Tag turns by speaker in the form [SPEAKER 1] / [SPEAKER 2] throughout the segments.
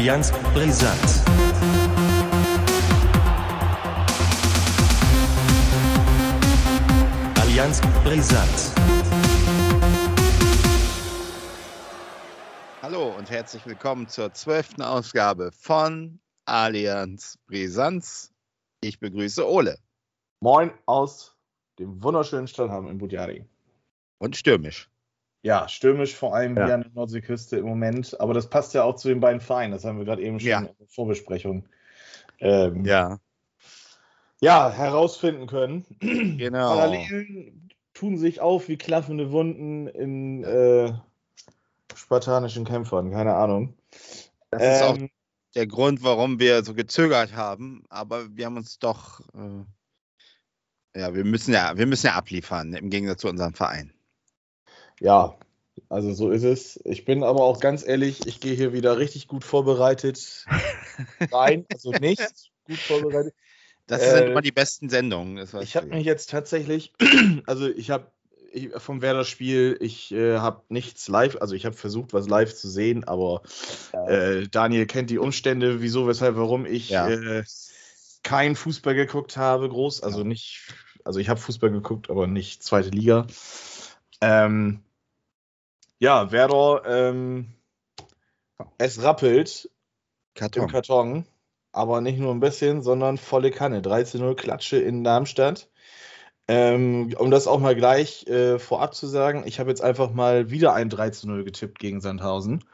[SPEAKER 1] Allianz Brisant. Allianz Brisant.
[SPEAKER 2] Hallo und herzlich willkommen zur zwölften Ausgabe von Allianz Brisanz. Ich begrüße Ole.
[SPEAKER 3] Moin aus dem wunderschönen Stadthafen in Budjari.
[SPEAKER 2] Und stürmisch.
[SPEAKER 3] Ja, stürmisch vor allem
[SPEAKER 2] Ja.
[SPEAKER 3] hier an der Nordseeküste im Moment. Aber das passt ja auch zu den beiden Vereinen. Das haben wir gerade eben schon
[SPEAKER 2] Ja.
[SPEAKER 3] in der Vorbesprechung ähm,
[SPEAKER 2] Ja,
[SPEAKER 3] ja, herausfinden können.
[SPEAKER 2] genau.
[SPEAKER 3] Parallelen tun sich auf wie klaffende Wunden in äh, spartanischen Kämpfern. Keine Ahnung.
[SPEAKER 2] Das ist auch
[SPEAKER 3] Ähm,
[SPEAKER 2] der Grund, warum wir so gezögert haben. Aber wir haben uns doch, äh, ja, wir müssen ja, wir müssen ja abliefern im Gegensatz zu unserem Verein.
[SPEAKER 3] Ja, also so ist es. Ich bin aber auch ganz ehrlich, ich gehe hier wieder richtig gut vorbereitet rein. Also nicht gut vorbereitet.
[SPEAKER 2] Das
[SPEAKER 3] Äh,
[SPEAKER 2] sind immer die besten Sendungen.
[SPEAKER 3] Ich habe mich jetzt tatsächlich, also ich habe ich, vom Werder-Spiel, ich äh, habe nichts live, also ich habe versucht, was live zu sehen, aber äh, Daniel kennt die Umstände, wieso, weshalb, warum ich
[SPEAKER 2] Ja.
[SPEAKER 3] äh, kein Fußball geguckt habe, groß, also
[SPEAKER 2] Ja.
[SPEAKER 3] nicht, also ich habe Fußball geguckt, aber nicht zweite Liga. Ähm, ja, Werder, ähm, es rappelt im
[SPEAKER 2] Karton.
[SPEAKER 3] Karton, aber nicht nur ein bisschen, sondern volle Kanne. 13-0 Klatsche in Darmstadt. Ähm, um das auch mal gleich äh, vorab zu sagen, ich habe jetzt einfach mal wieder ein 13-0 getippt gegen Sandhausen.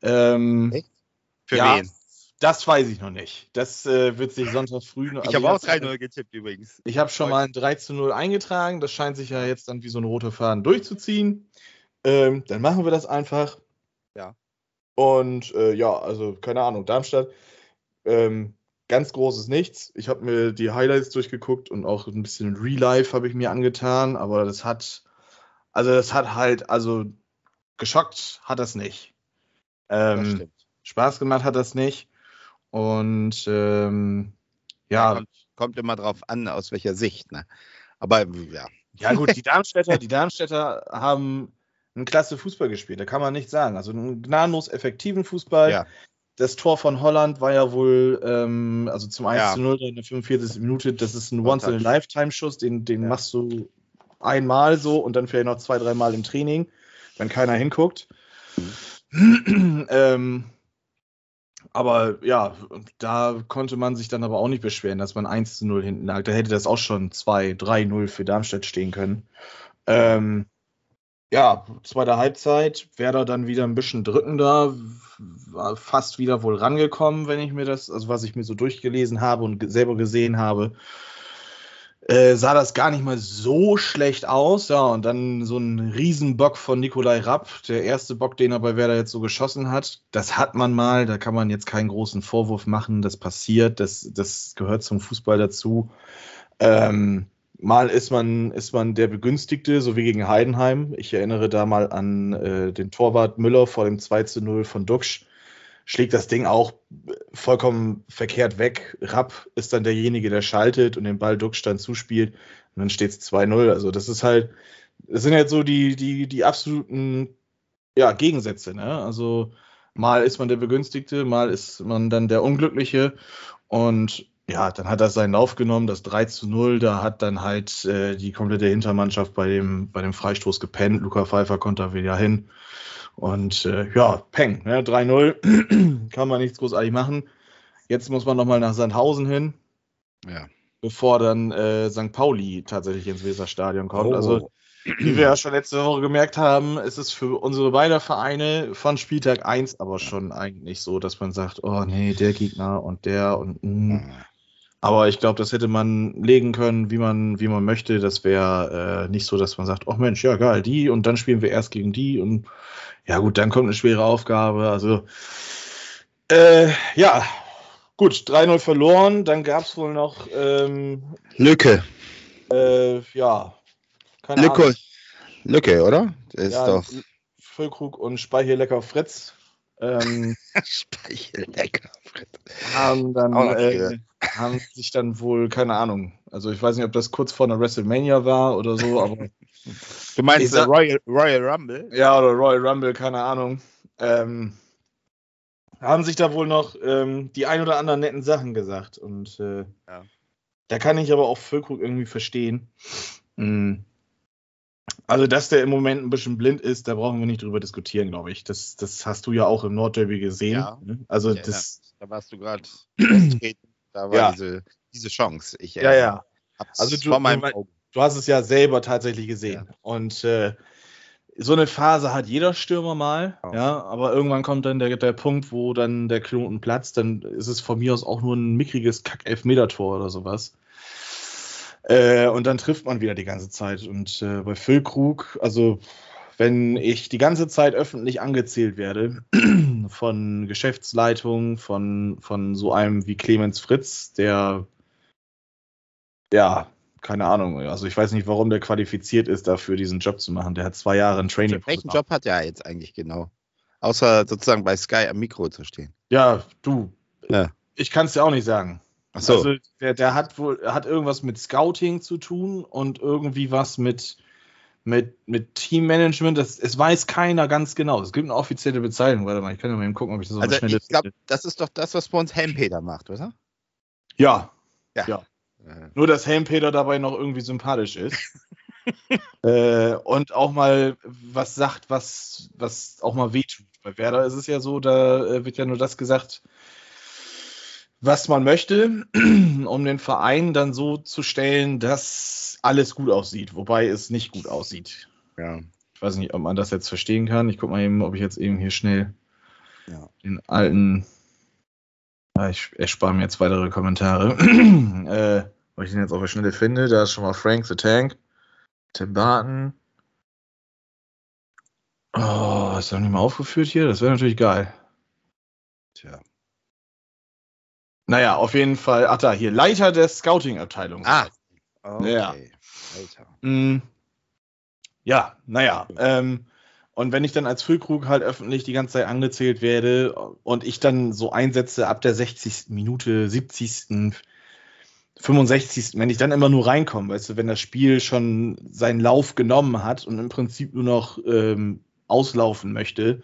[SPEAKER 3] Ähm,
[SPEAKER 2] Echt? Für
[SPEAKER 3] ja,
[SPEAKER 2] wen?
[SPEAKER 3] Das weiß ich noch nicht. Das äh, wird sich Sonntag früh noch.
[SPEAKER 2] Ich habe auch
[SPEAKER 3] hab-
[SPEAKER 2] 3-0 getippt übrigens.
[SPEAKER 3] Ich habe schon mal ein 3 zu 0 eingetragen. Das scheint sich ja jetzt dann wie so ein roter Faden durchzuziehen. Ähm, dann machen wir das einfach.
[SPEAKER 2] Ja.
[SPEAKER 3] Und äh, ja, also keine Ahnung, Darmstadt. Ähm, ganz großes Nichts. Ich habe mir die Highlights durchgeguckt und auch ein bisschen Real Life habe ich mir angetan, aber das hat, also das hat halt, also geschockt hat das nicht.
[SPEAKER 2] Das
[SPEAKER 3] Ähm,
[SPEAKER 2] stimmt.
[SPEAKER 3] Spaß gemacht hat das nicht. Und ähm, ja,
[SPEAKER 2] Kommt, kommt immer drauf an, aus welcher Sicht. Ne? Aber ja,
[SPEAKER 3] Ja, gut, die Darmstädter, die Darmstädter haben einen klasse Fußball gespielt, da kann man nicht sagen. Also einen gnadenlos effektiven Fußball.
[SPEAKER 2] Ja.
[SPEAKER 3] Das Tor von Holland war ja wohl, ähm, also zum 1
[SPEAKER 2] Ja.
[SPEAKER 3] zu 0 in der 45. Minute, das ist ein Once-in-a-Lifetime-Schuss, den, den
[SPEAKER 2] Ja.
[SPEAKER 3] machst du einmal so und dann vielleicht noch zwei, dreimal im Training, wenn keiner hinguckt. ähm, aber ja, da konnte man sich dann aber auch nicht beschweren, dass man 1 zu 0 hinten lag. Da hätte das auch schon 2, 3-0 für Darmstadt stehen können. Ähm, ja, zweite Halbzeit, Werder dann wieder ein bisschen drückender, war fast wieder wohl rangekommen, wenn ich mir das, also was ich mir so durchgelesen habe und selber gesehen habe. Äh, sah das gar nicht mal so schlecht aus, ja, und dann so ein Riesenbock von Nikolai Rapp, der erste Bock, den er bei Werder jetzt so geschossen hat. Das hat man mal, da kann man jetzt keinen großen Vorwurf machen, das passiert, das, das gehört zum Fußball dazu. Ähm, mal ist man, ist man der Begünstigte, so wie gegen Heidenheim. Ich erinnere da mal an äh, den Torwart Müller vor dem 2 zu 0 von Duxch. Schlägt das Ding auch vollkommen verkehrt weg. Rapp ist dann derjenige, der schaltet und den Ball Duxch dann zuspielt. Und dann steht es 2-0. Also das ist halt, das sind jetzt so die, die, die absoluten ja, Gegensätze. Ne? Also mal ist man der Begünstigte, mal ist man dann der Unglückliche. Und ja, dann hat er seinen Lauf genommen, das 3 zu 0. Da hat dann halt äh, die komplette Hintermannschaft bei dem, bei dem Freistoß gepennt. Luca Pfeiffer konnte da wieder hin. Und äh, ja, Peng, ne? 3-0. Kann man nichts großartig machen. Jetzt muss man nochmal nach Sandhausen hin,
[SPEAKER 2] ja.
[SPEAKER 3] bevor dann äh, St. Pauli tatsächlich ins Weserstadion kommt.
[SPEAKER 2] Oh.
[SPEAKER 3] Also, wie wir ja schon letzte Woche gemerkt haben, ist es für unsere beiden Vereine von Spieltag 1 aber schon eigentlich so, dass man sagt, oh nee, der Gegner und der und mh. Aber ich glaube, das hätte man legen können, wie man, wie man möchte. Das wäre äh, nicht so, dass man sagt, oh Mensch, ja geil, die und dann spielen wir erst gegen die und ja gut, dann kommt eine schwere Aufgabe. Also äh, ja, gut, 3-0 verloren. Dann gab es wohl noch, ähm,
[SPEAKER 2] Lücke.
[SPEAKER 3] äh, ja, keine
[SPEAKER 2] Lücke.
[SPEAKER 3] Ahnung.
[SPEAKER 2] Lücke, oder? Ist
[SPEAKER 3] Ja,
[SPEAKER 2] doch.
[SPEAKER 3] Füllkrug und Speichellecker Fritz ähm,
[SPEAKER 2] Speichel lecker.
[SPEAKER 3] haben dann äh. Haben sich dann wohl, keine Ahnung, also ich weiß nicht, ob das kurz vor einer WrestleMania war oder so, aber
[SPEAKER 2] Du meinst
[SPEAKER 3] sag-
[SPEAKER 2] äh, Royal, Royal Rumble?
[SPEAKER 3] ja, oder Royal Rumble, keine Ahnung. Ähm, haben sich da wohl noch ähm, die ein oder anderen netten Sachen gesagt. Und äh,
[SPEAKER 2] Ja.
[SPEAKER 3] da kann ich aber auch Füllkrug irgendwie verstehen. Mm. Also, dass der im Moment ein bisschen blind ist, da brauchen wir nicht drüber diskutieren, glaube ich. Das, das hast du ja auch im Nordderby gesehen.
[SPEAKER 2] Ja.
[SPEAKER 3] ne? Also,
[SPEAKER 2] Ja,
[SPEAKER 3] das.
[SPEAKER 2] Da warst du gerade. Da war
[SPEAKER 3] Ja.
[SPEAKER 2] diese, diese Chance. Ich, äh,
[SPEAKER 3] Ja, ja.
[SPEAKER 2] Hab's
[SPEAKER 3] Also du- du-. Du hast es ja selber tatsächlich gesehen. Und äh, so eine Phase hat jeder Stürmer mal,
[SPEAKER 2] Ja.
[SPEAKER 3] ja, aber irgendwann kommt dann der, der Punkt, wo dann der Knoten platzt, dann ist es von mir aus auch nur ein mickriges Kack-Elfmeter-Tor oder sowas. Äh, und dann trifft man wieder die ganze Zeit. Und äh, bei Füllkrug, also wenn ich die ganze Zeit öffentlich angezählt werde von Geschäftsleitung, von, von so einem wie Clemens Fritz, der ja, keine Ahnung, also ich weiß nicht, warum der qualifiziert ist, dafür diesen Job zu machen. Der hat zwei Jahre ein Training.
[SPEAKER 2] Welchen Job hat er jetzt eigentlich genau? Außer sozusagen bei Sky am Mikro zu stehen.
[SPEAKER 3] Ja, du.
[SPEAKER 2] Ja.
[SPEAKER 3] Ich kann es dir auch nicht sagen.
[SPEAKER 2] Ach so.
[SPEAKER 3] Also der, der hat wohl hat irgendwas mit Scouting zu tun und irgendwie was mit mit, mit Teammanagement. Das, es weiß keiner ganz genau. Es gibt eine offizielle Bezeichnung. Warte mal, ich kann ja mal eben gucken, ob ich das auf
[SPEAKER 2] also
[SPEAKER 3] die Schnelle
[SPEAKER 2] ich glaube, das ist doch das, was bei uns Helmpeter macht, oder?
[SPEAKER 3] Ja,
[SPEAKER 2] Äh,
[SPEAKER 3] Nur, dass Helmpeter dabei noch irgendwie sympathisch ist. äh, und auch mal was sagt, was, was auch mal wehtut. Bei Werder ist es ja so, da äh, wird ja nur das gesagt, was man möchte, um den Verein dann so zu stellen, dass alles gut aussieht, wobei es nicht gut aussieht.
[SPEAKER 2] ja.
[SPEAKER 3] Ich weiß nicht, ob man das jetzt verstehen kann. Ich gucke mal eben, ob ich jetzt eben hier schnell
[SPEAKER 2] Ja.
[SPEAKER 3] den alten. Ja, ich erspare mir jetzt weitere Kommentare. äh, weil ich den jetzt auf der Schnelle finde. Da ist schon mal Frank the Tank. Tim Barton. Oh, ist er nicht mal aufgeführt hier? Das wäre natürlich geil.
[SPEAKER 2] Tja.
[SPEAKER 3] Naja, auf jeden Fall. Ach da, hier, Leiter der Scouting-Abteilung.
[SPEAKER 2] Ah. Okay.
[SPEAKER 3] Ja.
[SPEAKER 2] Alter.
[SPEAKER 3] Mm, Ja, naja. Ähm, und wenn ich dann als Füllkrug halt öffentlich die ganze Zeit angezählt werde und ich dann so einsetze ab der 60. Minute, 70., 65., wenn ich dann immer nur reinkomme, weißt du, wenn das Spiel schon seinen Lauf genommen hat und im Prinzip nur noch ähm, auslaufen möchte,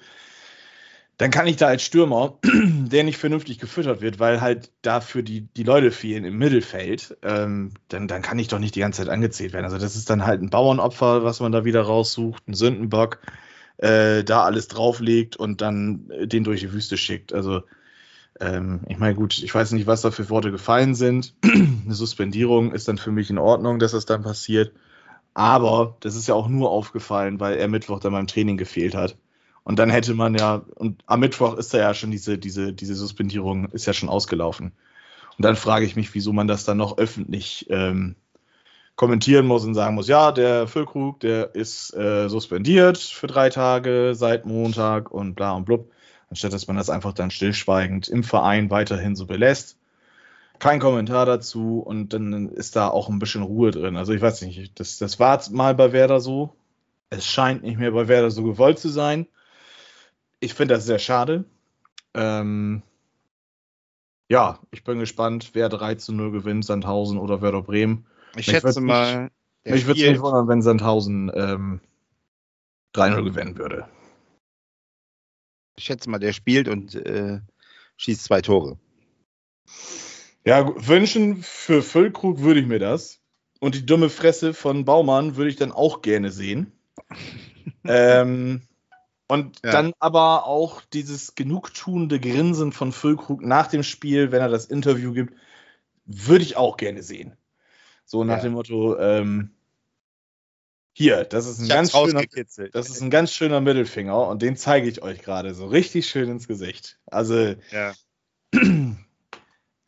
[SPEAKER 3] dann kann ich da als Stürmer, der nicht vernünftig gefüttert wird, weil halt dafür die, die Leute fehlen im Mittelfeld, ähm, dann, dann kann ich doch nicht die ganze Zeit angezählt werden. Also das ist dann halt ein Bauernopfer, was man da wieder raussucht, ein Sündenbock, äh, da alles drauflegt und dann äh, den durch die Wüste schickt. Also ähm, ich meine, gut, ich weiß nicht, was da für Worte gefallen sind. Eine Suspendierung ist dann für mich in Ordnung, dass das dann passiert. Aber das ist ja auch nur aufgefallen, weil er Mittwoch dann beim Training gefehlt hat. Und dann hätte man ja, und am Mittwoch ist da ja schon diese, diese, diese Suspendierung ist ja schon ausgelaufen. Und dann frage ich mich, wieso man das dann noch öffentlich ähm, kommentieren muss und sagen muss, ja, der Füllkrug, der ist äh, suspendiert für drei Tage seit Montag und bla und blub. Anstatt dass man das einfach dann stillschweigend im Verein weiterhin so belässt. Kein Kommentar dazu und dann ist da auch ein bisschen Ruhe drin. Also ich weiß nicht, das, das war mal bei Werder so. Es scheint nicht mehr bei Werder so gewollt zu sein. Ich finde das sehr schade. Ähm, ja, ich bin gespannt, wer 3 zu 0 gewinnt, Sandhausen oder Werder Bremen.
[SPEAKER 2] Ich
[SPEAKER 3] Mich
[SPEAKER 2] schätze mal, der
[SPEAKER 3] Mich würde es nicht wundern, wenn Sandhausen ähm, 3-0 gewinnen würde.
[SPEAKER 2] ich schätze mal, der spielt und äh, schießt zwei Tore.
[SPEAKER 3] Ja, wünschen für Füllkrug würde ich mir das. Und die dumme Fresse von Baumann würde ich dann auch gerne sehen. ähm, und
[SPEAKER 2] Ja.
[SPEAKER 3] dann aber auch dieses genugtuende Grinsen von Füllkrug nach dem Spiel, wenn er das Interview gibt, würde ich auch gerne sehen. So nach
[SPEAKER 2] Ja.
[SPEAKER 3] dem Motto, ähm, hier, das ist ein
[SPEAKER 2] Ich
[SPEAKER 3] ganz schöner,
[SPEAKER 2] rausgekitzelt.
[SPEAKER 3] das ist ein ganz schöner Mittelfinger und den zeige ich euch gerade so richtig schön ins Gesicht. Also
[SPEAKER 2] Ja.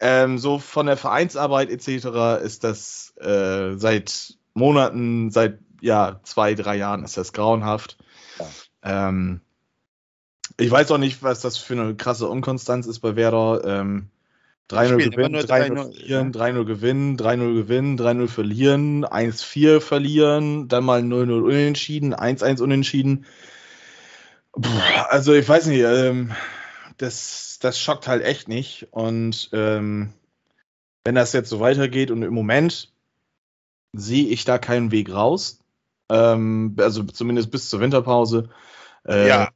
[SPEAKER 3] ähm, so von der Vereinsarbeit etc. ist das äh, seit Monaten, seit ja, zwei, drei Jahren ist das grauenhaft. Ähm, ich weiß auch nicht, was das für eine krasse Unkonstanz ist bei Werder. Ähm, 3-0
[SPEAKER 2] Spielen immer
[SPEAKER 3] gewinnen,
[SPEAKER 2] nur
[SPEAKER 3] 3-0
[SPEAKER 2] 3-0,
[SPEAKER 3] verlieren, 3-0 gewinnen, 3-0 gewinnen, 3-0 verlieren, 1-4 verlieren, dann mal 0-0 unentschieden, 1-1 unentschieden. Puh, also ich weiß nicht, ähm, das, das schockt halt echt nicht. Und ähm, wenn das jetzt so weitergeht und im Moment sehe ich da keinen Weg raus, ähm, also zumindest bis zur Winterpause. Äh,
[SPEAKER 2] Ja.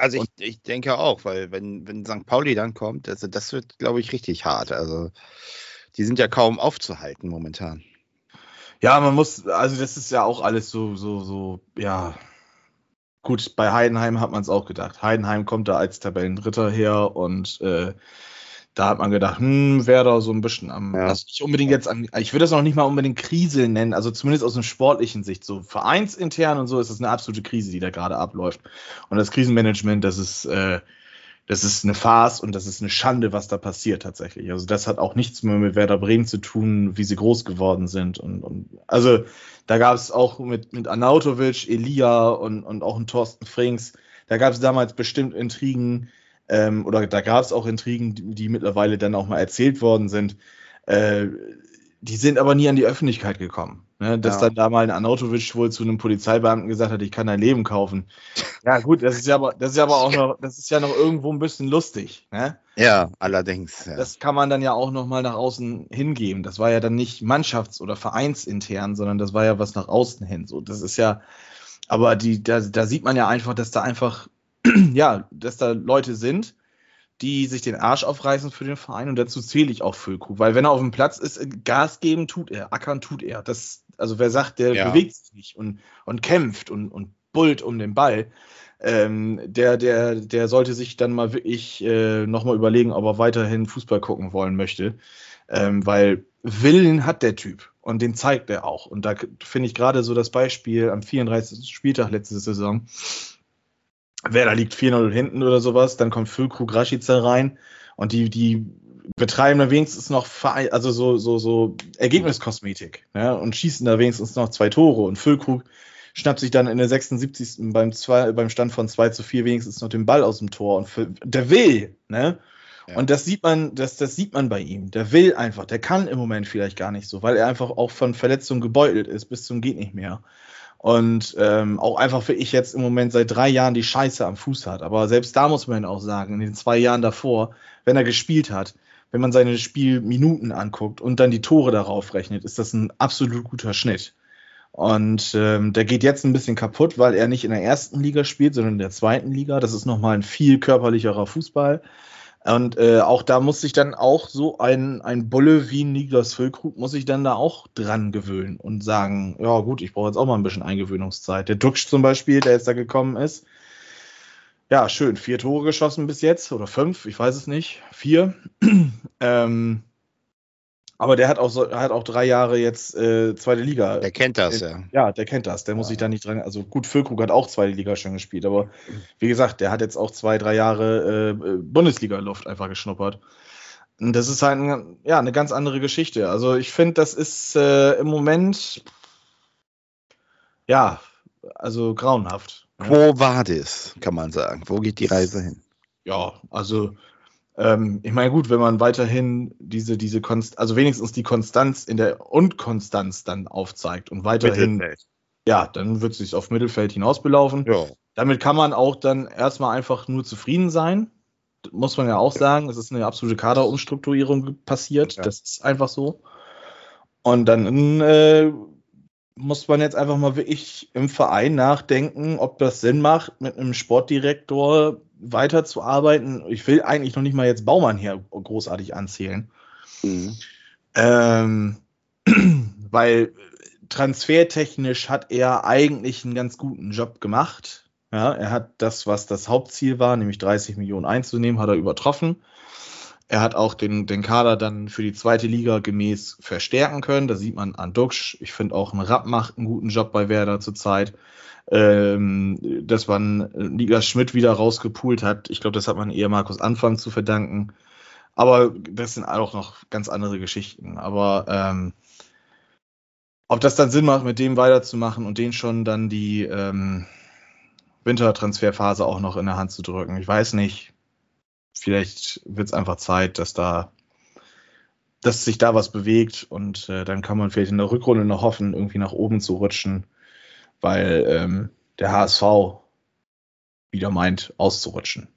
[SPEAKER 2] Also ich, ich denke auch, weil wenn, wenn St. Pauli dann kommt, also das wird, glaube ich, richtig hart. Also die sind ja kaum aufzuhalten momentan.
[SPEAKER 3] Ja, man muss, also das ist ja auch alles so, so, so, ja. Gut, bei Heidenheim hat man es auch gedacht. Heidenheim kommt da als Tabellendritter her und äh, da hat man gedacht, hm, wäre da so ein bisschen am, ja. also nicht unbedingt jetzt an, ich würde das noch nicht mal unbedingt Krise nennen, also zumindest aus einer sportlichen Sicht, so vereinsintern und so ist das eine absolute Krise, die da gerade abläuft. Und das Krisenmanagement, das ist, äh, das ist eine Farce und das ist eine Schande, was da passiert tatsächlich. Also das hat auch nichts mehr mit Werder Bremen zu tun, wie sie groß geworden sind. Und, und also da gab es auch mit, mit Anautovic, Elia und, und auch ein Thorsten Frings, da gab es damals bestimmt Intrigen, ähm, oder da gab es auch Intrigen, die, die, mittlerweile dann auch mal erzählt worden sind. Äh, die sind aber nie an die Öffentlichkeit gekommen. Ne? Dass ja. dann da mal ein Anautovic wohl zu einem Polizeibeamten gesagt hat, ich kann dein Leben kaufen. Ja, gut, das ist ja aber, das ist ja aber auch noch, das ist ja noch irgendwo ein bisschen lustig. Ne?
[SPEAKER 2] Ja, allerdings. Ja.
[SPEAKER 3] Das kann man dann ja auch nochmal nach außen hingeben. Das war ja dann nicht mannschafts- oder vereinsintern, sondern das war ja was nach außen hin. So, das ist ja, aber die, da, da sieht man ja einfach, dass da einfach, ja, dass da Leute sind, die sich den Arsch aufreißen für den Verein und dazu zähle ich auch Füllkrug, weil wenn er auf dem Platz ist, Gas geben tut er, ackern tut er. Das, also wer sagt, der ja. bewegt sich nicht und, und kämpft und, und bullt um den Ball, ähm, der, der, der sollte sich dann mal wirklich äh, nochmal überlegen, ob er weiterhin Fußball gucken wollen möchte, ähm, weil Willen hat der Typ und den zeigt er auch. Und da finde ich gerade so das Beispiel am 34. Spieltag letzte Saison, Werder liegt 4-0 hinten oder sowas, dann kommt Füllkrug Rashica rein und die, die betreiben da wenigstens noch also so, so, so Ergebniskosmetik ne? und schießen da wenigstens noch zwei Tore und Füllkrug schnappt sich dann in der 76. beim, zwei, beim Stand von 2 zu 4 wenigstens noch den Ball aus dem Tor und für, der will, ne? Ja. Und das sieht man, das, das sieht man bei ihm. Der will einfach, der kann im Moment vielleicht gar nicht so, weil er einfach auch von Verletzungen gebeutelt ist, bis zum geht nicht mehr. Und ähm, auch einfach für ich jetzt im Moment seit drei Jahren die Scheiße am Fuß hat. Aber selbst da muss man auch sagen, in den zwei Jahren davor, wenn er gespielt hat, wenn man seine Spielminuten anguckt und dann die Tore darauf rechnet, ist das ein absolut guter Schnitt. Und ähm, der geht jetzt ein bisschen kaputt, weil er nicht in der ersten Liga spielt, sondern in der zweiten Liga. Das ist nochmal ein viel körperlicherer Fußball. Und äh, auch da muss sich dann auch so ein, ein Bulle wie Niklas Füllkrug muss sich dann da auch dran gewöhnen und sagen, ja gut, ich brauche jetzt auch mal ein bisschen Eingewöhnungszeit. Der Duxch zum Beispiel, der jetzt da gekommen ist, ja, schön, vier Tore geschossen bis jetzt oder fünf, ich weiß es nicht, vier. ähm, aber der hat auch so, hat auch drei Jahre jetzt äh, zweite Liga.
[SPEAKER 2] Der kennt das, äh, ja.
[SPEAKER 3] Ja, der kennt das. Der ja. muss sich da nicht dran. Also gut, Füllkrug hat auch zweite Liga schon gespielt, aber wie gesagt, der hat jetzt auch zwei, drei Jahre äh, Bundesliga-Luft einfach geschnuppert. Und das ist halt ein, ja, eine ganz andere Geschichte. Also ich finde, das ist äh, im Moment ja, also grauenhaft.
[SPEAKER 2] Quo vadis, kann man sagen. Wo geht die Reise hin?
[SPEAKER 3] Ja, also ähm, ich meine, gut, wenn man weiterhin diese, diese Konst also wenigstens die Konstanz in der Unkonstanz dann aufzeigt und weiterhin, Mittelfeld. ja, dann wird es sich auf Mittelfeld hinaus belaufen. Ja. Damit kann man auch dann erstmal einfach nur zufrieden sein. Muss man ja auch sagen, es ist eine absolute Kaderumstrukturierung passiert. Ja. Das ist einfach so. Und dann äh, muss man jetzt einfach mal wirklich im Verein nachdenken, ob das Sinn macht, mit einem Sportdirektor weiterzuarbeiten. Ich will eigentlich noch nicht mal jetzt Baumann hier großartig anzählen. Mhm. Ähm, weil transfertechnisch hat er eigentlich einen ganz guten Job gemacht. Ja, er hat das, was das Hauptziel war, nämlich 30 Millionen einzunehmen, hat er übertroffen. Er hat auch den, den Kader dann für die zweite Liga gemäß verstärken können. Da sieht man an Duxch. Ich finde auch ein Rapp macht einen guten Job bei Werder zurzeit ähm, dass man Niklas Schmidt wieder rausgepult hat. Ich glaube, das hat man eher Markus Anfang zu verdanken. Aber das sind auch noch ganz andere Geschichten. Aber ähm, ob das dann Sinn macht, mit dem weiterzumachen und den schon dann die ähm, Wintertransferphase auch noch in der Hand zu drücken, ich weiß nicht. Vielleicht wird es einfach Zeit, dass da dass sich da was bewegt und äh, dann kann man vielleicht in der Rückrunde noch hoffen, irgendwie nach oben zu rutschen weil ähm, der HSV wieder meint, auszurutschen.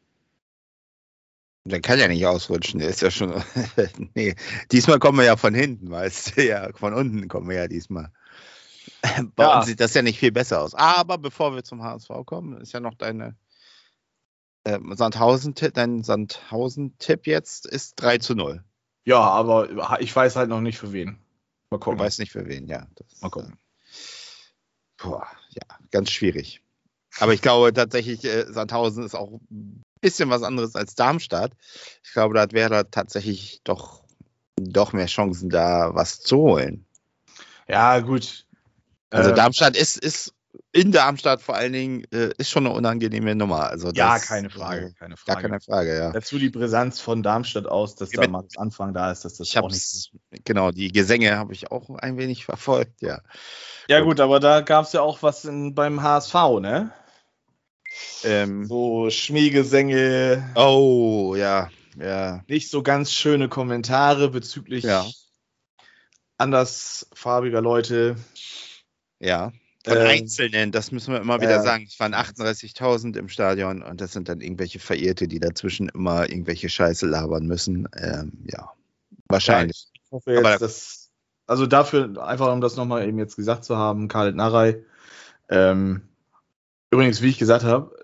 [SPEAKER 2] Der kann ja nicht ausrutschen, der ist ja schon. nee, diesmal kommen wir ja von hinten, weißt du, ja, von unten kommen wir ja diesmal. Bei ja. uns sieht das ja nicht viel besser aus. Aber bevor wir zum HSV kommen, ist ja noch deine Ähm, Sandhausen, dein Sandhausen-Tipp jetzt ist 3 zu 0.
[SPEAKER 3] Ja, aber ich weiß halt noch nicht für wen.
[SPEAKER 2] Mal gucken. Ich weiß nicht für wen, ja.
[SPEAKER 3] Das, Mal gucken.
[SPEAKER 2] Äh, boah, ja, ganz schwierig. Aber ich glaube tatsächlich, äh, Sandhausen ist auch ein bisschen was anderes als Darmstadt. Ich glaube, da wäre da tatsächlich doch, doch mehr Chancen, da was zu holen.
[SPEAKER 3] Ja, gut.
[SPEAKER 2] Also ähm, Darmstadt ist, ist in Darmstadt vor allen Dingen äh, ist schon eine unangenehme Nummer. Also
[SPEAKER 3] ja, keine Frage, äh, keine Frage.
[SPEAKER 2] Gar keine Frage, ja.
[SPEAKER 3] Dazu die Brisanz von Darmstadt aus, dass da mal Anfang da ist, dass das
[SPEAKER 2] ich auch nicht. Genau, die Gesänge habe ich auch ein wenig verfolgt, ja.
[SPEAKER 3] Ja, gut, aber da gab es ja auch was in, beim HSV, ne? Ähm, so Schmähgesänge.
[SPEAKER 2] Oh, ja, ja.
[SPEAKER 3] Nicht so ganz schöne Kommentare bezüglich ja. andersfarbiger Leute.
[SPEAKER 2] Ja. Von ähm, Einzelnen, das müssen wir immer wieder ja. sagen. Es waren 38.000 im Stadion und das sind dann irgendwelche Verehrte, die dazwischen immer irgendwelche Scheiße labern müssen. Ähm, ja, wahrscheinlich.
[SPEAKER 3] Ja, ich hoffe jetzt, Aber, dass, also dafür, einfach um das nochmal eben jetzt gesagt zu haben, Karl Narei, ähm, übrigens, wie ich gesagt habe,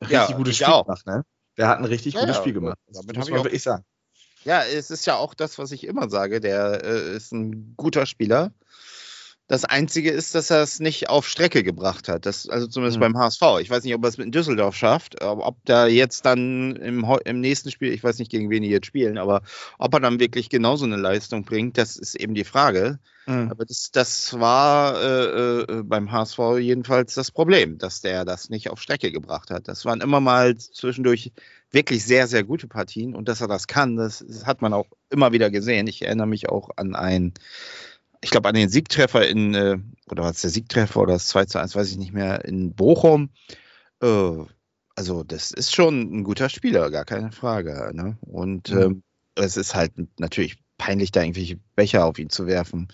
[SPEAKER 3] richtig ja, gutes Spiel auch. gemacht, ne? Der hat ein richtig gutes Spiel gemacht.
[SPEAKER 2] Das muss man wirklich sagen. Ja, es ist ja auch das, was ich immer sage. Der äh, ist ein guter Spieler. Das Einzige ist, dass er es nicht auf Strecke gebracht hat. Das, also zumindest mhm. beim HSV. Ich weiß nicht, ob er es mit Düsseldorf schafft. Ob da jetzt dann im, im, nächsten Spiel, ich weiß nicht, gegen wen die jetzt spielen, aber ob er dann wirklich genauso eine Leistung bringt, das ist eben die Frage. Mhm. Aber das, das war äh, äh, beim HSV jedenfalls das Problem, dass der das nicht auf Strecke gebracht hat. Das waren immer mal zwischendurch wirklich sehr, sehr gute Partien und dass er das kann, das, das hat man auch immer wieder gesehen. Ich erinnere mich auch an ein ich glaube, an den Siegtreffer in, äh, oder was der Siegtreffer oder das 2 zu 1, weiß ich nicht mehr, in Bochum. Äh, also, das ist schon ein guter Spieler, gar keine Frage. Ne? Und mhm. ähm, es ist halt natürlich peinlich, da irgendwelche Becher auf ihn zu werfen.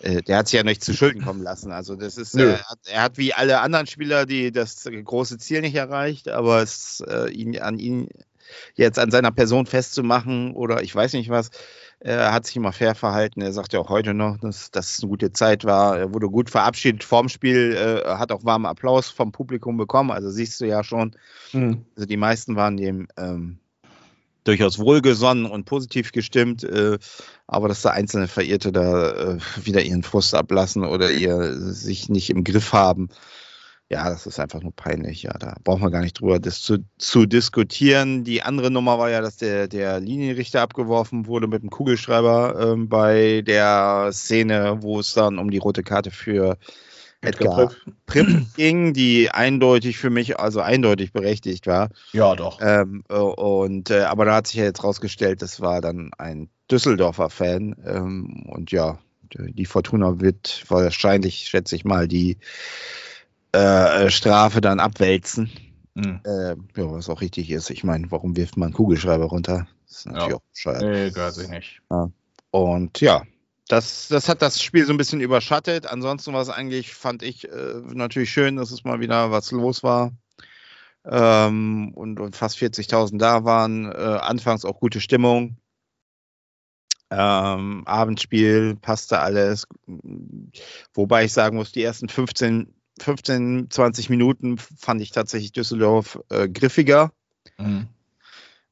[SPEAKER 2] Äh, der hat sich ja nicht zu Schulden kommen lassen. Also, das ist, er hat, er, hat, wie alle anderen Spieler die das große Ziel nicht erreicht, aber es äh, ihn, an ihn jetzt an seiner Person festzumachen oder ich weiß nicht was, er hat sich immer fair verhalten. Er sagt ja auch heute noch, dass das eine gute Zeit war. Er wurde gut verabschiedet vorm Spiel, äh, hat auch warmen Applaus vom Publikum bekommen. Also siehst du ja schon, mhm. also die meisten waren dem ähm, durchaus wohlgesonnen und positiv gestimmt. Äh, aber dass da einzelne Verirrte da äh, wieder ihren Frust ablassen oder ihr sich nicht im Griff haben, ja, das ist einfach nur peinlich. Ja, da brauchen wir gar nicht drüber das zu, zu diskutieren. Die andere Nummer war ja, dass der, der Linienrichter abgeworfen wurde mit dem Kugelschreiber ähm, bei der Szene, wo es dann um die rote Karte für Edgar Pripp ging, die eindeutig für mich, also eindeutig berechtigt war.
[SPEAKER 3] Ja, doch.
[SPEAKER 2] Ähm, äh, und, äh, aber da hat sich ja jetzt rausgestellt, das war dann ein Düsseldorfer Fan. Ähm, und ja, die Fortuna wird wahrscheinlich, schätze ich mal, die äh, Strafe dann abwälzen. Mhm. Äh, ja, was auch richtig ist. Ich meine, warum wirft man Kugelschreiber runter? Das ist natürlich
[SPEAKER 3] ja. auch bescheuert. Nee, gehört sich nicht.
[SPEAKER 2] Ja. Und ja, das, das hat das Spiel so ein bisschen überschattet. Ansonsten war es eigentlich, fand ich, äh, natürlich schön, dass es mal wieder was los war. Ähm, und, und, fast 40.000 da waren. Äh, anfangs auch gute Stimmung. Ähm, Abendspiel passte alles. Wobei ich sagen muss, die ersten 15 15, 20 Minuten fand ich tatsächlich Düsseldorf äh, griffiger. Mhm.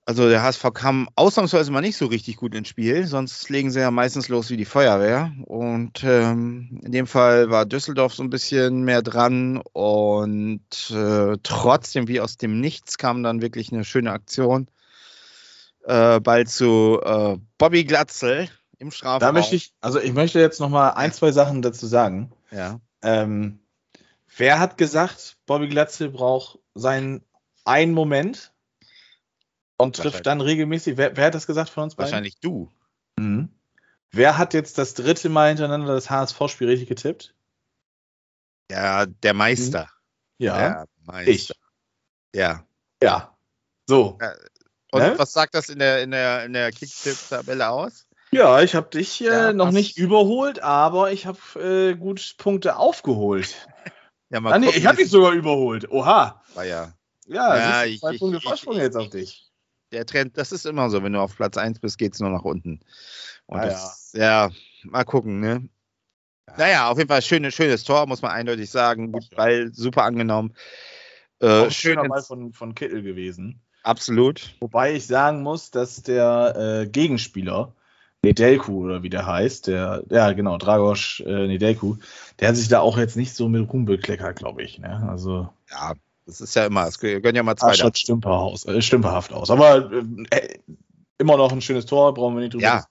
[SPEAKER 2] Also der HSV kam ausnahmsweise mal nicht so richtig gut ins Spiel, sonst legen sie ja meistens los wie die Feuerwehr. Und ähm, in dem Fall war Düsseldorf so ein bisschen mehr dran und äh, trotzdem wie aus dem Nichts kam dann wirklich eine schöne Aktion. Äh, bald zu äh, Bobby Glatzel im Strafraum.
[SPEAKER 3] Da möchte ich, also ich möchte jetzt noch mal ein, zwei Sachen dazu sagen.
[SPEAKER 2] Ja.
[SPEAKER 3] Ähm, Wer hat gesagt, Bobby Glatzel braucht seinen einen Moment und trifft dann regelmäßig? Wer, wer, hat das gesagt von uns
[SPEAKER 2] beiden? Wahrscheinlich du.
[SPEAKER 3] Mhm. Wer hat jetzt das dritte Mal hintereinander das HSV-Spiel richtig getippt?
[SPEAKER 2] Ja, der Meister.
[SPEAKER 3] Ja. Der
[SPEAKER 2] Meister. Ich. Ja.
[SPEAKER 3] Ja. So.
[SPEAKER 2] Und ne? was sagt das in der, in der, in der Kick-Tipp-Tabelle aus?
[SPEAKER 3] Ja, ich habe dich äh, ja, noch nicht überholt, aber ich habe äh, gut Punkte aufgeholt.
[SPEAKER 2] Ja, mal ah,
[SPEAKER 3] nee, ich habe dich sogar überholt. Oha.
[SPEAKER 2] War ja.
[SPEAKER 3] Ja, ja ich, zwei Punkte Vorsprung jetzt auf dich.
[SPEAKER 2] Der Trend, das ist immer so, wenn du auf Platz 1 bist, geht es nur nach unten. Und ah, das, ja. ja, mal gucken, ne? Ja. Naja, auf jeden Fall schönes, schönes Tor, muss man eindeutig sagen. Gut Ball, super angenommen. Äh,
[SPEAKER 3] schöner Ball von, von Kittel gewesen.
[SPEAKER 2] absolut.
[SPEAKER 3] Wobei ich sagen muss, dass der äh, Gegenspieler, Nedelku oder wie der heißt, der, ja genau, Dragos äh, Nedelku, der hat sich da auch jetzt nicht so mit Ruhm bekleckert, glaube ich. Ne? Also
[SPEAKER 2] Ja, das ist ja immer, es gönnen ja mal zwei.
[SPEAKER 3] schon stümperhaus, äh, stümperhaft aus. Aber äh, immer noch ein schönes Tor, brauchen wir nicht drüber
[SPEAKER 2] Ja.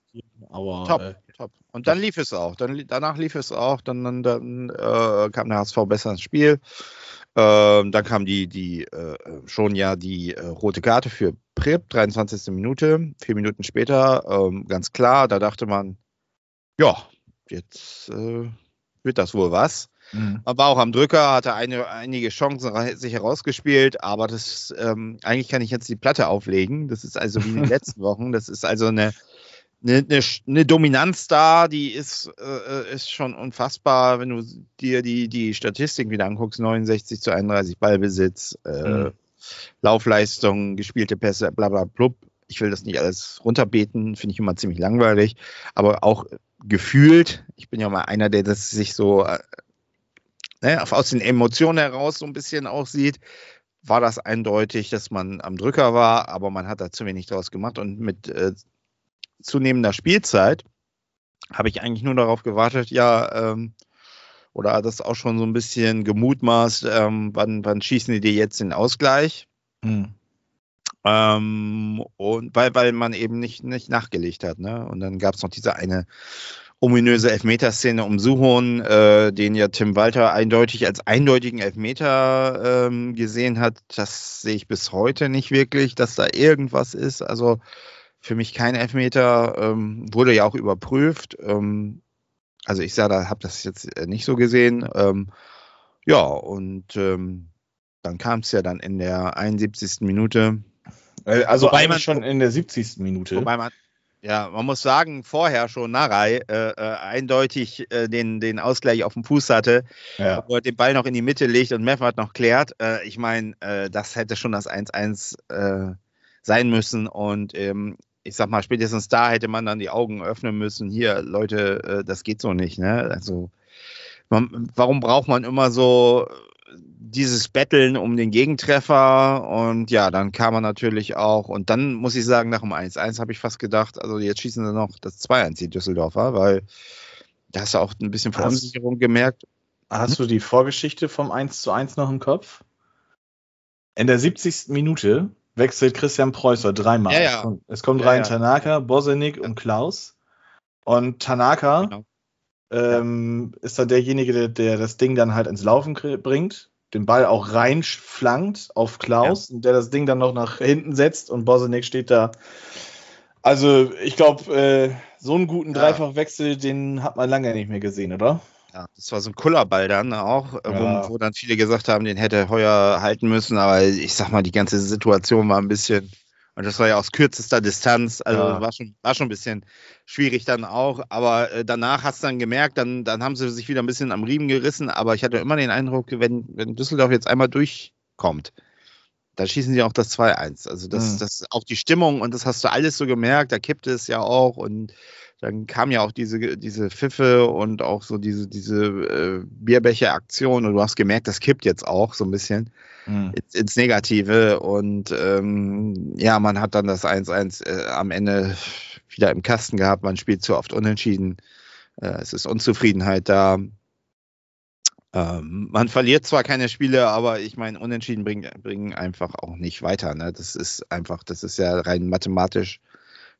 [SPEAKER 3] Aber
[SPEAKER 2] Top,
[SPEAKER 3] äh,
[SPEAKER 2] top. Und dann lief es auch. Dann, danach lief es auch. Dann, dann, dann äh, kam der HSV besser ins Spiel. Ähm, dann kam die, die äh, schon ja die äh, rote Karte für Prip, 23. Minute. Vier Minuten später, ähm, ganz klar, da dachte man, ja, jetzt äh, wird das wohl was.
[SPEAKER 3] mh.
[SPEAKER 2] Man war auch am Drücker, hatte eine, einige Chancen sich herausgespielt, aber das ähm, eigentlich kann ich jetzt die Platte auflegen. Das ist also wie in den letzten Wochen. Das ist also eine, eine, eine, eine Dominanz da, die ist, äh, ist schon unfassbar, wenn du dir die, die Statistik wieder anguckst: 69 zu 31 Ballbesitz, äh,
[SPEAKER 3] Mhm.
[SPEAKER 2] Laufleistung, gespielte Pässe, bla bla blub. Ich will das nicht alles runterbeten, finde ich immer ziemlich langweilig, aber auch gefühlt, ich bin ja mal einer, der das sich so äh, ne, aus den Emotionen heraus so ein bisschen aussieht, war das eindeutig, dass man am Drücker war, aber man hat da zu wenig draus gemacht und mit äh, zunehmender Spielzeit habe ich eigentlich nur darauf gewartet, ja, ähm, oder das auch schon so ein bisschen gemutmaßt, ähm, wann, wann schießen die dir jetzt den Ausgleich?
[SPEAKER 3] Mh.
[SPEAKER 2] Ähm, und weil, weil man eben nicht, nicht nachgelegt hat. Ne? Und dann gab es noch diese eine ominöse Elfmeterszene um Suhon, äh, den ja Tim Walter eindeutig als eindeutigen Elfmeter ähm, gesehen hat. Das sehe ich bis heute nicht wirklich, dass da irgendwas ist. Also für mich kein Elfmeter, ähm, wurde ja auch überprüft. Ähm, also ich sah, da habe das jetzt äh, nicht so gesehen. Ähm, ja, und ähm, dann kam es ja dann in der 71. Minute.
[SPEAKER 3] Äh, Also
[SPEAKER 2] Wobei man-
[SPEAKER 3] schon in der 70. Minute.
[SPEAKER 2] Wobei man, ja, man muss sagen, vorher schon Narei äh, äh, eindeutig äh, den, den Ausgleich auf dem Fuß hatte,
[SPEAKER 3] ja.
[SPEAKER 2] wo er den Ball noch in die Mitte legt und Meffert noch klärt. Äh, ich meine, das hätte schon das 1-1 äh, sein müssen und ähm, ich sag mal, spätestens da hätte man dann die Augen öffnen müssen. Hier, Leute, äh, das geht so nicht. Ne? Also, man, warum braucht man immer so dieses Betteln um den Gegentreffer? Und ja, dann kam man natürlich auch. Und dann muss ich sagen, nach dem 1-1 habe ich fast gedacht, also jetzt schießen sie noch das 2-1 die Düsseldorfer, weil da hast du auch ein bisschen Verunsicherung gemerkt.
[SPEAKER 3] Hast du die Vorgeschichte vom 1 zu 1 noch im Kopf? In der 70. Minute wechselt Christian Preußer dreimal.
[SPEAKER 2] Ja, ja.
[SPEAKER 3] Es kommt, es kommt
[SPEAKER 2] Ja,
[SPEAKER 3] rein. Tanaka, Bosenik und Klaus. Und Tanaka
[SPEAKER 2] Genau.
[SPEAKER 3] ähm, ist dann derjenige, der, der das Ding dann halt ins Laufen bringt, den Ball auch reinflankt auf Klaus und der das Ding dann noch nach hinten setzt und Bosenik steht da. Also ich glaube, äh, so einen guten. Dreifachwechsel, den hat man lange nicht mehr gesehen, oder?
[SPEAKER 2] Ja, das war so ein Kullerball dann auch, äh,
[SPEAKER 3] Ja.
[SPEAKER 2] wo, wo dann viele gesagt haben, den hätte Heuer halten müssen, aber ich sag mal, die ganze Situation war ein bisschen, und das war ja aus kürzester Distanz, also
[SPEAKER 3] Ja.
[SPEAKER 2] war, schon, war schon ein bisschen schwierig dann auch, aber äh, danach hast du dann gemerkt, dann, dann haben sie sich wieder ein bisschen am Riemen gerissen, aber ich hatte immer den Eindruck, wenn, wenn Düsseldorf jetzt einmal durchkommt, dann schießen sie auch das 2-1. Also das,
[SPEAKER 3] Mhm.
[SPEAKER 2] das auch die Stimmung und das hast du alles so gemerkt, da kippte es ja auch und dann kam ja auch diese, diese Pfiffe und auch so diese, diese äh, Bierbecher-Aktion und du hast gemerkt, das kippt jetzt auch so ein bisschen
[SPEAKER 3] Mhm.
[SPEAKER 2] ins, ins Negative und ähm, ja, man hat dann das 1-1 äh, am Ende wieder im Kasten gehabt, man spielt zu oft unentschieden, äh, es ist Unzufriedenheit da. Ähm, man verliert zwar keine Spiele, aber ich meine, Unentschieden bringen, bringen einfach auch nicht weiter. Ne? Das ist einfach, das ist ja rein mathematisch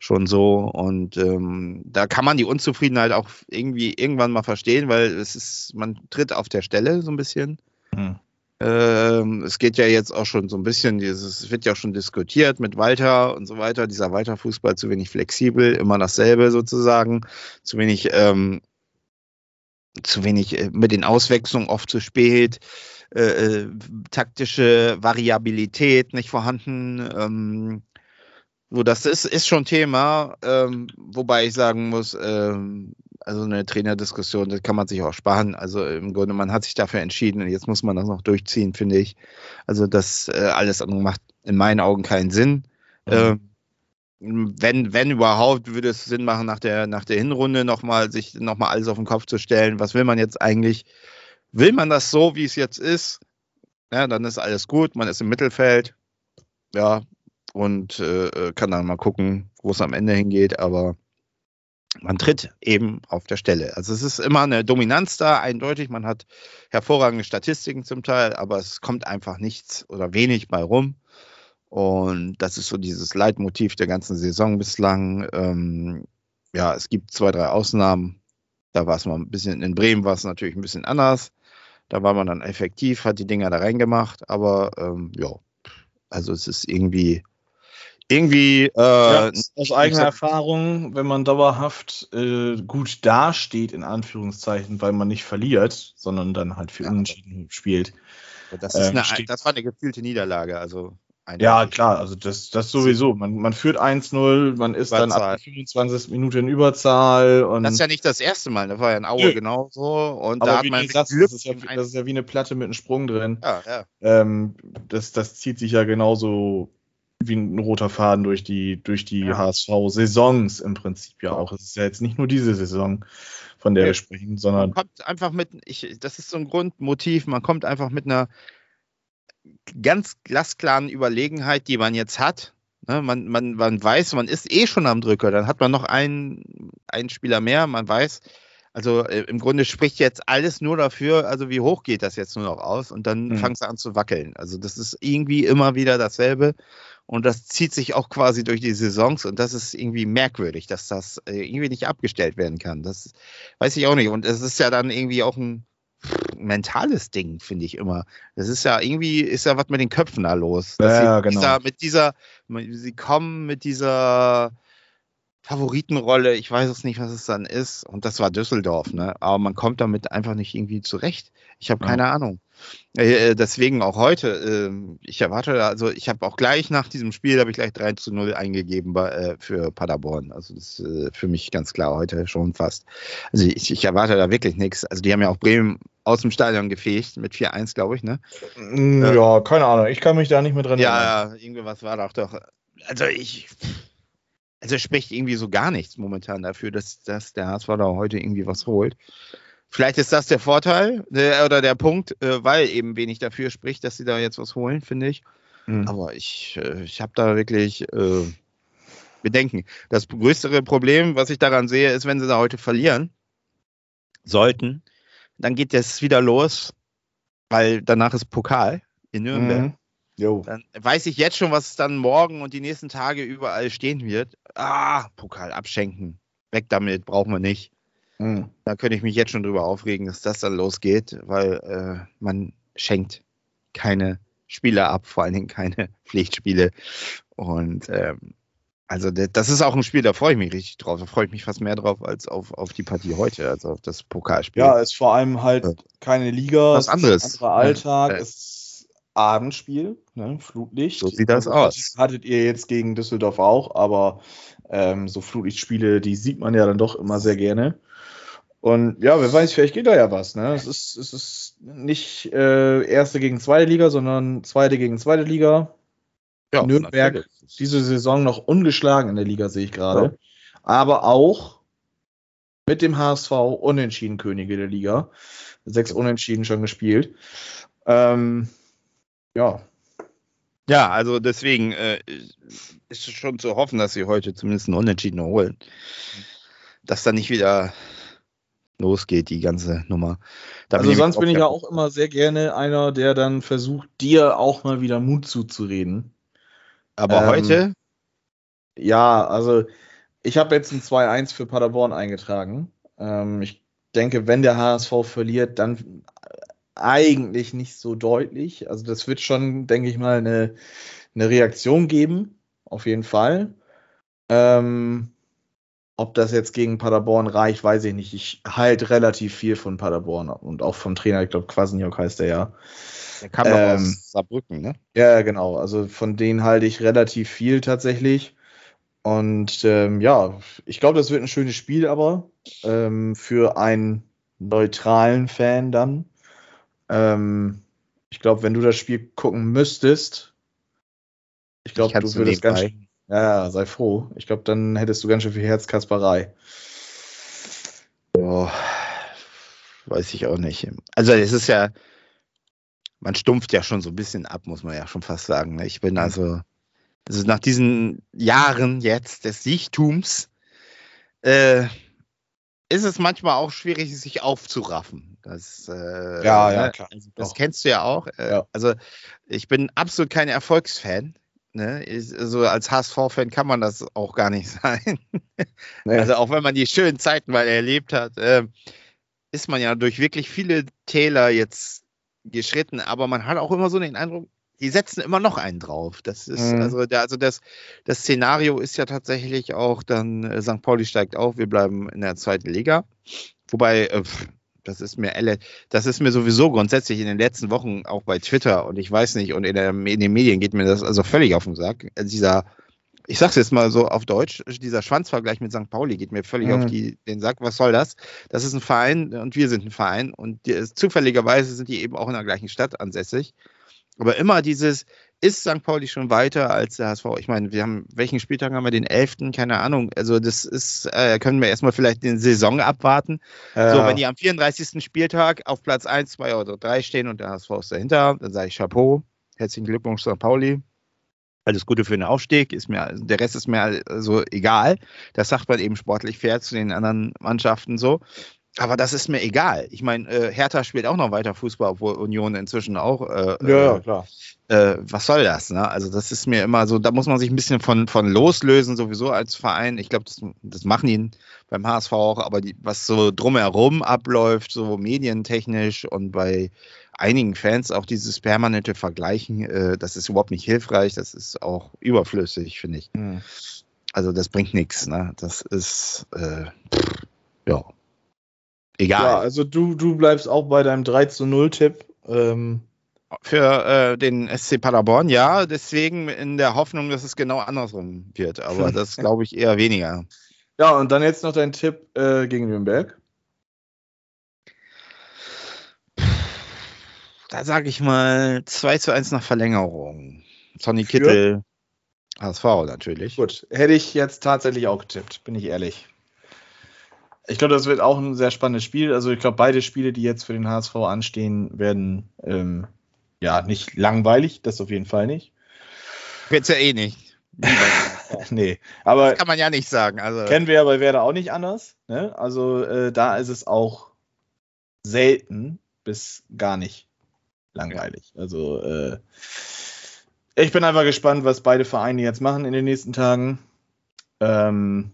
[SPEAKER 2] schon so. Und ähm, da kann man die Unzufriedenheit auch irgendwie irgendwann mal verstehen, weil es ist, man tritt auf der Stelle so ein bisschen.
[SPEAKER 3] Mhm.
[SPEAKER 2] Ähm, es geht ja jetzt auch schon so ein bisschen, dieses, es wird ja auch schon diskutiert mit Walter und so weiter. Dieser Walter-Fußball zu wenig flexibel, immer dasselbe sozusagen, zu wenig, ähm, zu wenig äh, mit den Auswechslungen oft zu spät, äh, äh, taktische Variabilität nicht vorhanden. Ähm, so, das ist, ist schon Thema, ähm, wobei ich sagen muss, ähm, also eine Trainerdiskussion, das kann man sich auch sparen. Also im Grunde, man hat sich dafür entschieden und jetzt muss man das noch durchziehen, finde ich. Also das äh, alles andere macht in meinen Augen keinen Sinn.
[SPEAKER 3] Mhm.
[SPEAKER 2] Ähm, wenn, wenn überhaupt, würde es Sinn machen, nach der, nach der Hinrunde nochmal sich nochmal alles auf den Kopf zu stellen. Was will man jetzt eigentlich? Will man das so, wie es jetzt ist? Ja, dann ist alles gut, man ist im Mittelfeld. Ja, und äh, kann dann mal gucken, wo es am Ende hingeht, aber man tritt eben auf der Stelle. Also es ist immer eine Dominanz da, eindeutig. Man hat hervorragende Statistiken zum Teil, aber es kommt einfach nichts oder wenig bei rum. Und das ist so dieses Leitmotiv der ganzen Saison bislang. Ähm, ja, es gibt zwei, drei Ausnahmen. Da war es mal ein bisschen, in Bremen war es natürlich ein bisschen anders. Da war man dann effektiv, hat die Dinger da reingemacht, aber ähm, ja, also es ist irgendwie irgendwie äh,
[SPEAKER 3] ja, aus eigener Erfahrung, wenn man dauerhaft äh, gut dasteht, in Anführungszeichen, weil man nicht verliert, sondern dann halt für ja. Unentschieden spielt.
[SPEAKER 2] Das, ist ähm, eine, das war eine gefühlte Niederlage, also
[SPEAKER 3] ja, klar, also das, das sowieso. Man, man führt 1-0, man ist Überzahl. dann ab der 25. Minute in Überzahl. Und
[SPEAKER 2] das ist ja nicht das erste Mal, das war ja in Aue Nö. genauso. Und
[SPEAKER 3] Aber
[SPEAKER 2] da
[SPEAKER 3] hat man sagst, das, ist ja, das ist ja wie eine Platte mit einem Sprung drin. Ja, ja. Ähm, das, das zieht sich ja genauso wie ein roter Faden durch die, durch die ja. HSV-Saisons im Prinzip ja auch. Es ist ja jetzt nicht nur diese Saison, von der ja. wir sprechen, sondern.
[SPEAKER 2] Man kommt einfach mit, ich, das ist so ein Grundmotiv, man kommt einfach mit einer ganz glasklaren Überlegenheit, die man jetzt hat. Ne, man, man, man weiß, man ist eh schon am Drücker, dann hat man noch einen, einen Spieler mehr, man weiß, also äh, im Grunde spricht jetzt alles nur dafür, also wie hoch geht das jetzt nur noch aus und dann mhm. fangst du an zu wackeln. Also das ist irgendwie immer wieder dasselbe und das zieht sich auch quasi durch die Saisons und das ist irgendwie merkwürdig, dass das äh, irgendwie nicht abgestellt werden kann. Das weiß ich auch nicht. Und es ist ja dann irgendwie auch ein mentales Ding, finde ich immer. Das ist ja irgendwie, ist ja was mit den Köpfen da los.
[SPEAKER 3] ja, genau.
[SPEAKER 2] Dieser, mit dieser, sie kommen mit dieser Favoritenrolle, ich weiß es nicht, was es dann ist. Und das war Düsseldorf, ne? Aber man kommt damit einfach nicht irgendwie zurecht. Ich habe keine ja. Ahnung. Äh, äh, deswegen auch heute, äh, ich erwarte, also ich habe auch gleich nach diesem Spiel, habe ich gleich 3 zu 0 eingegeben bei, äh, für Paderborn. Also das ist äh, für mich ganz klar heute schon fast. Also ich, ich erwarte da wirklich nichts. Also die haben ja auch Bremen aus dem Stadion gefegt mit 4-1, glaube ich, ne?
[SPEAKER 3] Mm, ja, keine Ahnung. Ich kann mich da nicht mehr dran
[SPEAKER 2] erinnern. Ja, ja, irgendwas war doch doch. Also ich. Also spricht irgendwie so gar nichts momentan dafür, dass, dass der HSV da heute irgendwie was holt. Vielleicht ist das der Vorteil äh, oder der Punkt, äh, weil eben wenig dafür spricht, dass sie da jetzt was holen, finde ich. Mhm. Aber ich, äh, ich habe da wirklich äh, Bedenken. Das größere Problem, was ich daran sehe, ist, wenn sie da heute verlieren sollten, dann geht das wieder los, weil danach ist Pokal in Nürnberg. Mhm. Dann weiß ich jetzt schon, was dann morgen und die nächsten Tage überall stehen wird. Ah, Pokal abschenken. Weg damit, brauchen wir nicht. Mhm. Da könnte ich mich jetzt schon drüber aufregen, dass das dann losgeht, weil äh, man schenkt keine Spiele ab, vor allen Dingen keine Pflichtspiele. Und ähm, also das ist auch ein Spiel, da freue ich mich richtig drauf. Da freue ich mich fast mehr drauf als auf, auf die Partie heute, also auf das Pokalspiel.
[SPEAKER 3] Ja, ist vor allem halt keine Liga,
[SPEAKER 2] was anderes.
[SPEAKER 3] Ein anderer Alltag, ja. ist Abendspiel, ne? Flutlicht.
[SPEAKER 2] So sieht das aus.
[SPEAKER 3] Hattet ihr jetzt gegen Düsseldorf auch, aber ähm, so Flutlichtspiele, die sieht man ja dann doch immer sehr gerne. Und ja, wer weiß, vielleicht geht da ja was. Ne? Es, ist, es ist nicht äh, erste gegen zweite Liga, sondern zweite gegen zweite Liga. Ja, Nürnberg natürlich. diese Saison noch ungeschlagen in der Liga, sehe ich gerade. Ja. Aber auch mit dem HSV unentschieden Könige der Liga. Sechs Unentschieden schon gespielt. Ähm, ja.
[SPEAKER 2] Ja, also deswegen äh, ist es schon zu hoffen, dass sie heute zumindest einen Unentschieden holen. Dass da nicht wieder losgeht, die ganze Nummer.
[SPEAKER 3] Da also bin sonst bin ich ja auch immer sehr gerne einer, der dann versucht, dir auch mal wieder Mut zuzureden.
[SPEAKER 2] Aber ähm, heute?
[SPEAKER 3] Ja, also ich habe jetzt ein 2-1 für Paderborn eingetragen. Ähm, ich denke, wenn der HSV verliert, dann eigentlich nicht so deutlich. Also das wird schon, denke ich mal, eine, eine Reaktion geben, auf jeden Fall. Ähm, ob das jetzt gegen Paderborn reicht, weiß ich nicht. Ich halte relativ viel von Paderborn und auch vom Trainer, ich glaube, Quasniok heißt der ja.
[SPEAKER 2] Der kam ähm, doch aus Saarbrücken, ne?
[SPEAKER 3] Ja, genau. Also von denen halte ich relativ viel tatsächlich. Und ähm, ja, ich glaube, das wird ein schönes Spiel, aber ähm, für einen neutralen Fan dann. Ähm, ich glaube, wenn du das Spiel gucken müsstest, ich glaube, du würdest ganz, schön. Ja, sei froh. Ich glaube, dann hättest du ganz schön viel Herzkasperei.
[SPEAKER 2] Oh, weiß ich auch nicht. Also es ist ja, man stumpft ja schon so ein bisschen ab, muss man ja schon fast sagen. Ne? Ich bin
[SPEAKER 3] Mhm.
[SPEAKER 2] also, also nach diesen Jahren jetzt des Sichtums, äh, ist es manchmal auch schwierig, sich aufzuraffen. Das, äh,
[SPEAKER 3] Ja, ja,
[SPEAKER 2] ne?
[SPEAKER 3] klar.
[SPEAKER 2] Also das
[SPEAKER 3] Doch.
[SPEAKER 2] kennst du ja auch. Äh,
[SPEAKER 3] Ja.
[SPEAKER 2] Also ich bin absolut kein Erfolgsfan. Ne? Ich, also als HSV-Fan kann man das auch gar nicht sein.
[SPEAKER 3] Nee.
[SPEAKER 2] Also auch wenn man die schönen Zeiten mal erlebt hat, äh, ist man ja durch wirklich viele Täler jetzt geschritten, aber man hat auch immer so den Eindruck, die setzen immer noch einen drauf. Das ist
[SPEAKER 3] Mhm.
[SPEAKER 2] also, der, also das, das Szenario ist ja tatsächlich auch dann äh, St. Pauli steigt auf, wir bleiben in der zweiten Liga. Wobei, äh, das ist mir das ist mir sowieso grundsätzlich in den letzten Wochen auch bei Twitter und ich weiß nicht, und in, der, in den Medien geht mir das also völlig auf den Sack. Dieser, ich sag's jetzt mal so auf Deutsch, dieser Schwanzvergleich mit St. Pauli geht mir völlig
[SPEAKER 3] Mhm.
[SPEAKER 2] auf die, den Sack. Was soll das? Das ist ein Verein und wir sind ein Verein und die, zufälligerweise sind die eben auch in der gleichen Stadt ansässig. Aber immer dieses, ist St. Pauli schon weiter als der HSV? Ich meine, wir haben, welchen Spieltag haben wir? Den 11., keine Ahnung. Also das ist, äh, können wir erstmal vielleicht den Saison abwarten. So,
[SPEAKER 3] Ja.
[SPEAKER 2] wenn die am 34. Spieltag auf Platz 1, 2 oder 3 stehen und der HSV ist dahinter, dann sage ich Chapeau, herzlichen Glückwunsch St. Pauli. Alles Gute für den Aufstieg, ist mir, der Rest ist mir also egal. Das sagt man eben sportlich fair zu den anderen Mannschaften so. Aber das ist mir egal. Ich meine, äh, Hertha spielt auch noch weiter Fußball, obwohl Union inzwischen auch. Äh,
[SPEAKER 3] ja, ja,
[SPEAKER 2] äh,
[SPEAKER 3] klar.
[SPEAKER 2] äh, was soll das? Ne? Also das ist mir immer so, da muss man sich ein bisschen von, von loslösen, sowieso als Verein. Ich glaube, das, das machen die beim HSV auch, aber die, was so drumherum abläuft, so medientechnisch und bei einigen Fans auch dieses permanente Vergleichen, äh, das ist überhaupt nicht hilfreich, das ist auch überflüssig, finde ich.
[SPEAKER 3] Hm.
[SPEAKER 2] Also das bringt nichts. Ne? Das ist, äh, ja, egal.
[SPEAKER 3] Ja, also du, du bleibst auch bei deinem 3 zu 0 Tipp. Ähm,
[SPEAKER 2] Für äh, den SC Paderborn, ja, deswegen in der Hoffnung, dass es genau andersrum wird. Aber das glaube ich eher weniger.
[SPEAKER 3] ja, und dann jetzt noch dein Tipp äh, gegen Nürnberg.
[SPEAKER 2] Da sage ich mal 2 zu 1 nach Verlängerung. Sonny? Kittel, HSV natürlich.
[SPEAKER 3] Gut, hätte ich jetzt tatsächlich auch getippt, bin ich ehrlich. Ich glaube, das wird auch ein sehr spannendes Spiel. Also ich glaube, beide Spiele, die jetzt für den HSV anstehen, werden ähm, ja nicht langweilig, das auf jeden Fall nicht.
[SPEAKER 2] Wird's ja eh nicht.
[SPEAKER 3] nee, aber
[SPEAKER 2] Kann man ja nicht sagen. Also,
[SPEAKER 3] kennen wir ja bei Werder auch nicht anders. Ne? Also äh, da ist es auch selten bis gar nicht langweilig. Also äh, ich bin einfach gespannt, was beide Vereine jetzt machen in den nächsten Tagen. Ähm,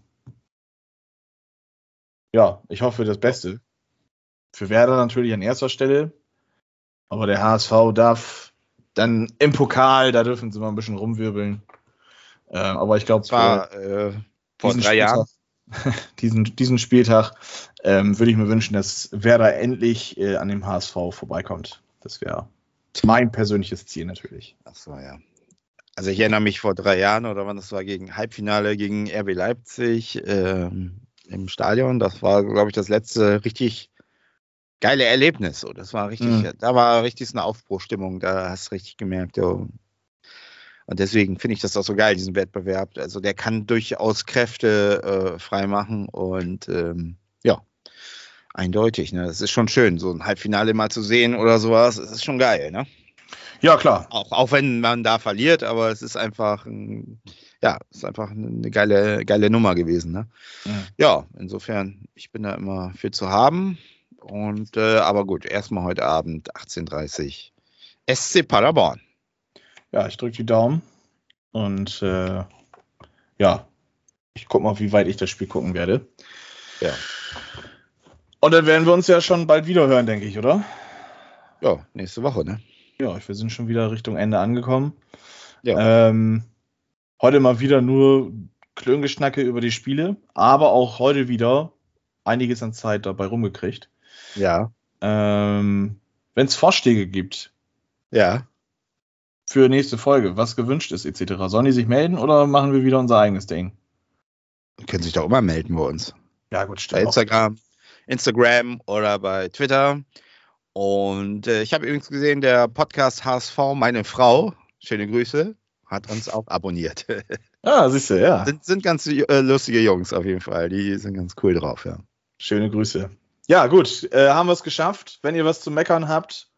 [SPEAKER 3] ja, ich hoffe das Beste. Für Werder natürlich an erster Stelle. Aber der HSV darf dann im Pokal, da dürfen sie mal ein bisschen rumwirbeln. Ähm, aber ich glaube,
[SPEAKER 2] war äh, vor
[SPEAKER 3] diesen
[SPEAKER 2] drei Jahren.
[SPEAKER 3] Spieltag, diesen, diesen Spieltag ähm, würde ich mir wünschen, dass Werder endlich äh, an dem HSV vorbeikommt. Das wäre mein persönliches Ziel natürlich.
[SPEAKER 2] Ach so, ja. Also ich erinnere mich vor drei Jahren oder wann das war, gegen Halbfinale gegen RB Leipzig ähm, im Stadion. Das war, glaube ich, das letzte richtig geile Erlebnis. So, das war richtig,
[SPEAKER 3] Mhm.
[SPEAKER 2] da war richtig so eine Aufbruchstimmung, da hast du richtig gemerkt. So. Und deswegen finde ich das auch so geil, diesen Wettbewerb. Also der kann durchaus Kräfte äh, freimachen und ähm, ja, eindeutig. Ne? Es ist schon schön, so ein Halbfinale mal zu sehen oder sowas. Es ist schon geil, ne?
[SPEAKER 3] Ja, klar.
[SPEAKER 2] Auch, auch wenn man da verliert, aber es ist einfach, ein, ja, ist einfach eine geile, geile Nummer gewesen. Ne?
[SPEAKER 3] Mhm.
[SPEAKER 2] Ja, insofern, ich bin da immer für zu haben. Und äh, aber gut, erstmal heute Abend 18.30 SC Paderborn.
[SPEAKER 3] Ja, ich drücke die Daumen. Und äh, ja, ich gucke mal, wie weit ich das Spiel gucken werde.
[SPEAKER 2] Ja.
[SPEAKER 3] Und dann werden wir uns ja schon bald wieder hören, denke ich, oder?
[SPEAKER 2] Ja, nächste Woche, ne?
[SPEAKER 3] Ja, wir sind schon wieder Richtung Ende angekommen.
[SPEAKER 2] Ja.
[SPEAKER 3] Ähm, heute mal wieder nur Klöngeschnacke über die Spiele, aber auch heute wieder einiges an Zeit dabei rumgekriegt.
[SPEAKER 2] Ja.
[SPEAKER 3] Ähm, Wenn es Vorschläge gibt
[SPEAKER 2] Ja.
[SPEAKER 3] für nächste Folge, was gewünscht ist, etc., sollen die sich melden oder machen wir wieder unser eigenes Ding?
[SPEAKER 2] Können sich doch immer melden bei uns.
[SPEAKER 3] Ja, gut,
[SPEAKER 2] Bei Instagram, Instagram oder bei Twitter. Und äh, ich habe übrigens gesehen, der Podcast HSV, meine Frau, schöne Grüße, hat uns auch abonniert.
[SPEAKER 3] Ah, siehst du, ja.
[SPEAKER 2] sind, sind ganz äh, lustige Jungs auf jeden Fall. Die sind ganz cool drauf, ja.
[SPEAKER 3] Schöne Grüße. Ja, gut, äh, haben wir es geschafft. Wenn ihr was zu meckern habt,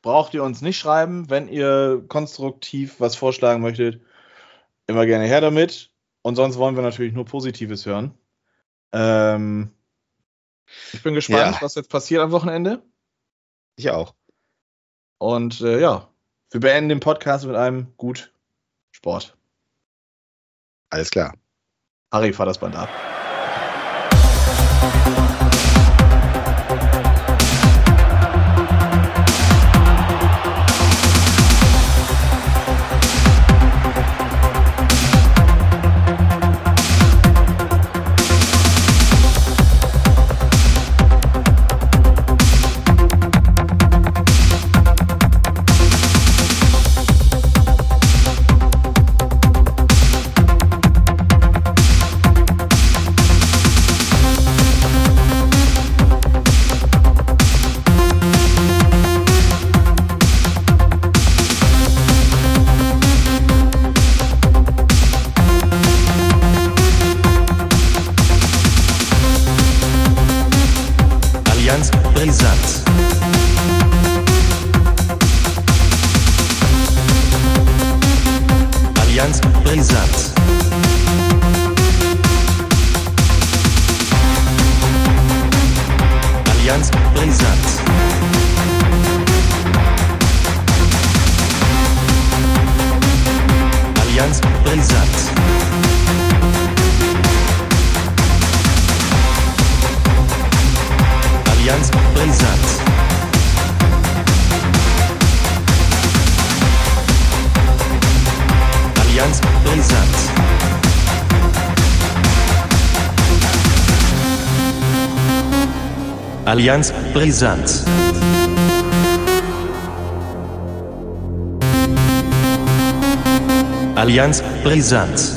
[SPEAKER 3] braucht ihr uns nicht schreiben. Wenn ihr konstruktiv was vorschlagen möchtet, immer gerne her damit. Und sonst wollen wir natürlich nur Positives hören. Ähm, ich bin gespannt,
[SPEAKER 2] Ja.
[SPEAKER 3] was jetzt passiert am Wochenende.
[SPEAKER 2] Ich auch.
[SPEAKER 3] Und äh, ja, wir beenden den Podcast mit einem Gut Sport.
[SPEAKER 2] Alles klar.
[SPEAKER 3] Harry, fahr das Band ab.
[SPEAKER 1] Allianz Brisanz. Allianz Brisanz.